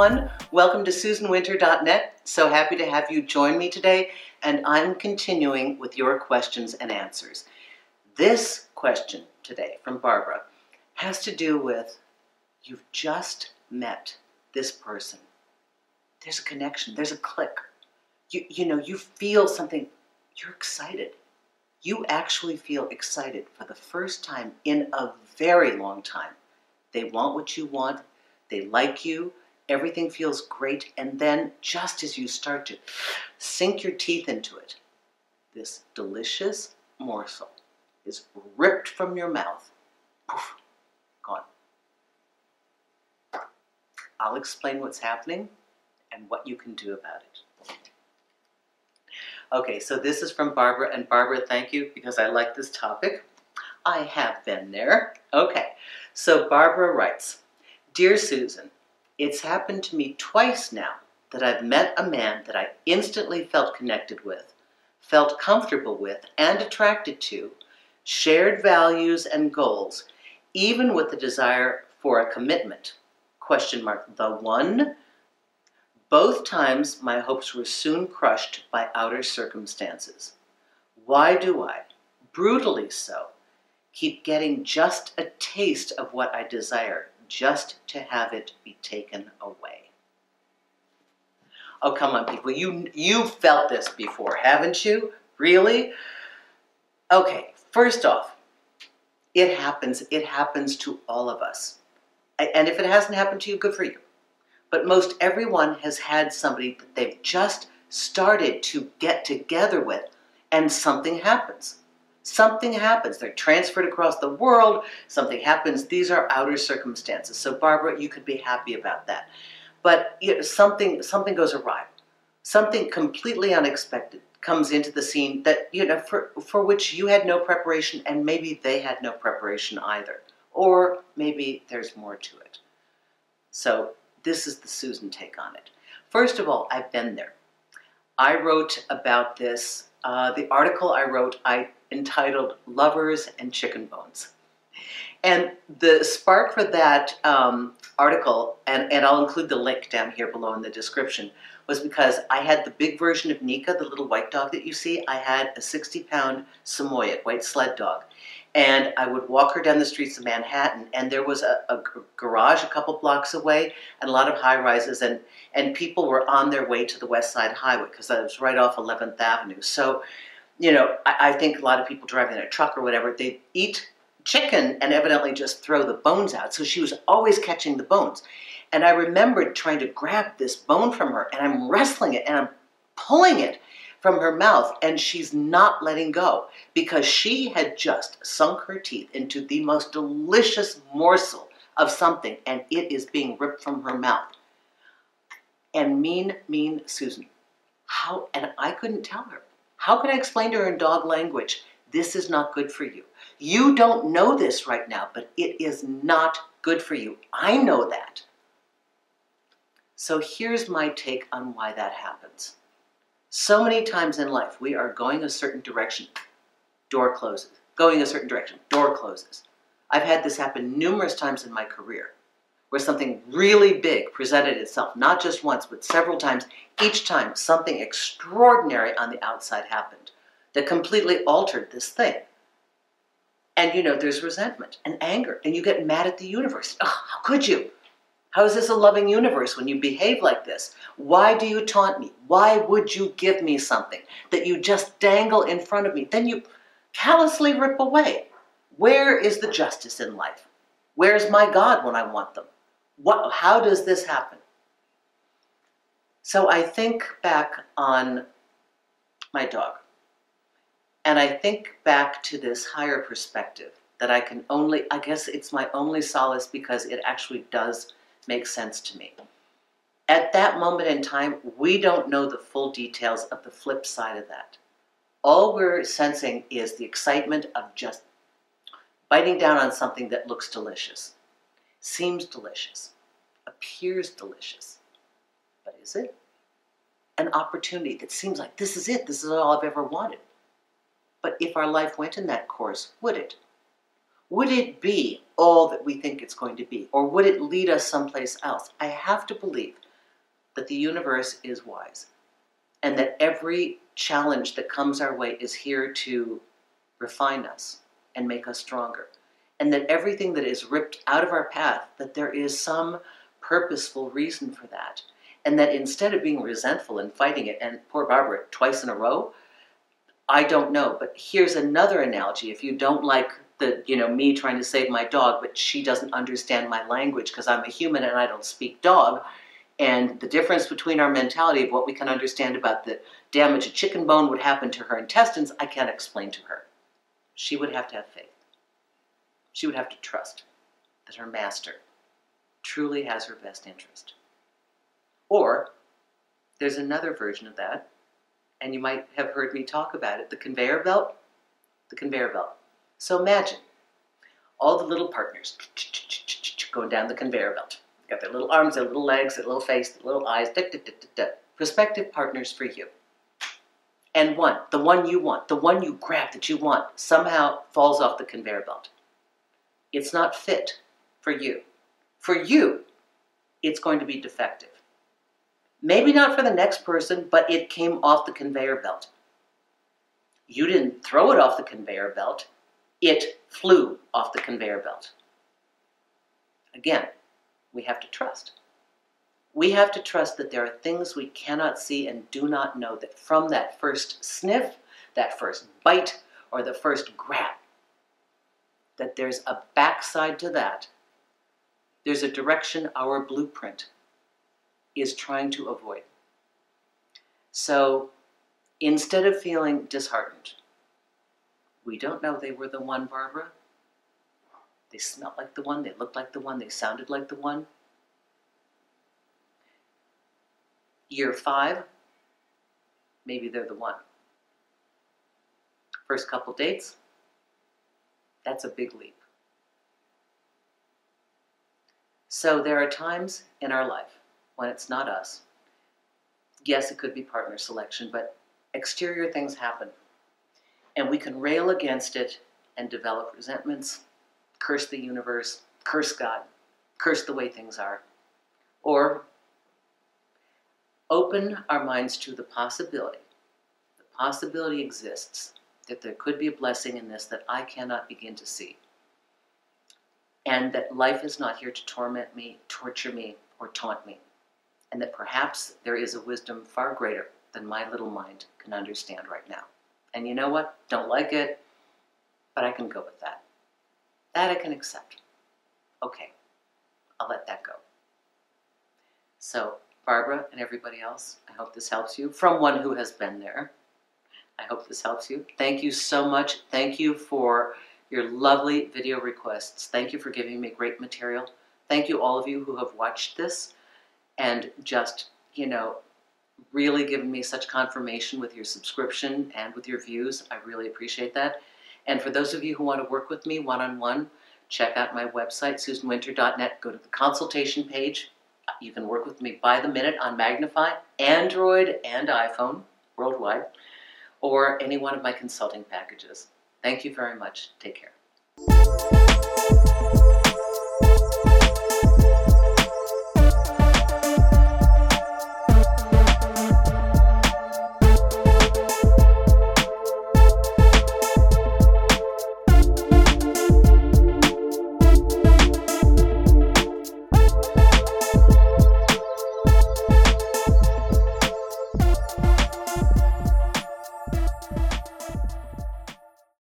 everyone. Welcome to SusanWinter.net. So happy to have you join me today, and I'm continuing with your questions and answers. This question today from Barbara has to do with you've just met this person. There's a connection, there's a click. You, you know, you feel something, you're excited. You actually feel excited for the first time in a very long time. They want what you want, they like you, everything feels great, and then just as you start to sink your teeth into it, this delicious morsel is ripped from your mouth. Poof, gone. I'll explain what's happening and what you can do about it. Okay, so this is from Barbara, and Barbara, thank you because I like this topic. I have been there. Okay, so Barbara writes, Dear Susan, it's happened to me twice now that I've met a man that I instantly felt connected with, felt comfortable with and attracted to, shared values and goals, even with the desire for a commitment. Question mark, the one? Both times my hopes were soon crushed by outer circumstances. Why do I, brutally so, keep getting just a taste of what I desire, just to have it be taken away? Oh, come on, people. You, you felt this before, haven't you? Really? Okay, First off, it happens. It happens to all of us. And if it hasn't happened to you, good for you. But most everyone has had somebody that they've just started to get together with, and something happens. Something happens. They're transferred across the world. Something happens. These are outer circumstances. So, Barbara, you could be happy about that. But you know, something something goes awry. Something completely unexpected comes into the scene that you know for for which you had no preparation and maybe they had no preparation either or maybe there's more to it so this is the susan take on it first of all i've been there i wrote about this uh, the article i wrote i entitled lovers and chicken bones and the spark for that um, article and, and i'll include the link down here below in the description was because I had the big version of Nika, the little white dog that you see. I had a 60 pound Samoyed, white sled dog. And I would walk her down the streets of Manhattan, and there was a, a garage a couple blocks away, and a lot of high rises, and, and people were on their way to the West Side Highway because I was right off 11th Avenue. So, you know, I, I think a lot of people driving in a truck or whatever, they eat chicken and evidently just throw the bones out. So she was always catching the bones. And I remembered trying to grab this bone from her, and I'm wrestling it and I'm pulling it from her mouth, and she's not letting go because she had just sunk her teeth into the most delicious morsel of something, and it is being ripped from her mouth. And mean, mean Susan. How, and I couldn't tell her. How can I explain to her in dog language, this is not good for you? You don't know this right now, but it is not good for you. I know that. So here's my take on why that happens. So many times in life, we are going a certain direction, door closes. Going a certain direction, door closes. I've had this happen numerous times in my career, where something really big presented itself, not just once, but several times. Each time, something extraordinary on the outside happened that completely altered this thing. And you know, there's resentment and anger, and you get mad at the universe. Oh, how could you? How is this a loving universe when you behave like this? Why do you taunt me? Why would you give me something that you just dangle in front of me? Then you callously rip away. Where is the justice in life? Where's my God when I want them? What, how does this happen? So I think back on my dog. And I think back to this higher perspective that I can only, I guess it's my only solace because it actually does make sense to me. At that moment in time, we don't know the full details of the flip side of that. All we're sensing is the excitement of just biting down on something that looks delicious, seems delicious, appears delicious. But is it? An opportunity that seems like this is it, this is all I've ever wanted. But if our life went in that course, would it? Would it be all that we think it's going to be? Or would it lead us someplace else? I have to believe that the universe is wise and that every challenge that comes our way is here to refine us and make us stronger. And that everything that is ripped out of our path, that there is some purposeful reason for that. And that instead of being resentful and fighting it, and poor Barbara twice in a row, I don't know. But here's another analogy. If you don't like the, you know, me trying to save my dog, but she doesn't understand my language because I'm a human and I don't speak dog, and the difference between our mentality of what we can understand about the damage a chicken bone would happen to her intestines, I can't explain to her. She would have to have faith. She would have to trust that her master truly has her best interest. Or there's another version of that, and you might have heard me talk about it the conveyor belt. The conveyor belt. So imagine all the little partners going down the conveyor belt They've got their little arms, their little legs, their little face, their little eyes, da, da, da, prospective partners for you. And one, the one you want, the one you grab that you want, somehow falls off the conveyor belt. It's not fit for you. For you, it's going to be defective. Maybe not for the next person, but it came off the conveyor belt. You didn't throw it off the conveyor belt, it flew off the conveyor belt. Again, we have to trust. We have to trust that there are things we cannot see and do not know, that from that first sniff, that first bite, or the first grab, that there's a backside to that. There's a direction our blueprint is trying to avoid. So instead of feeling disheartened, we don't know they were the one, Barbara. They smelled like the one, they looked like the one, they sounded like the one. Year five, maybe they're the one. First couple dates, that's a big leap. So there are times in our life when it's not us. Yes, it could be partner selection, but exterior things happen. And we can rail against it and develop resentments, curse the universe, curse God, curse the way things are. Or open our minds to the possibility. The possibility exists that there could be a blessing in this that I cannot begin to see. And that life is not here to torment me, torture me, or taunt me. And that perhaps there is a wisdom far greater than my little mind can understand right now. And you know what? Don't like it, but I can go with that. That I can accept. Okay, I'll let that go. So, Barbara and everybody else, I hope this helps you. From one who has been there, I hope this helps you. Thank you so much. Thank you for your lovely video requests. Thank you for giving me great material. Thank you all of you who have watched this and just, you know, really given me such confirmation with your subscription and with your views. I really appreciate that. And for those of you who want to work with me one-on-one, check out my website, susanwinter.net. Go to the consultation page. You can work with me by the minute on Magnify, Android, and iPhone worldwide, or any one of my consulting packages. Thank you very much. Take care.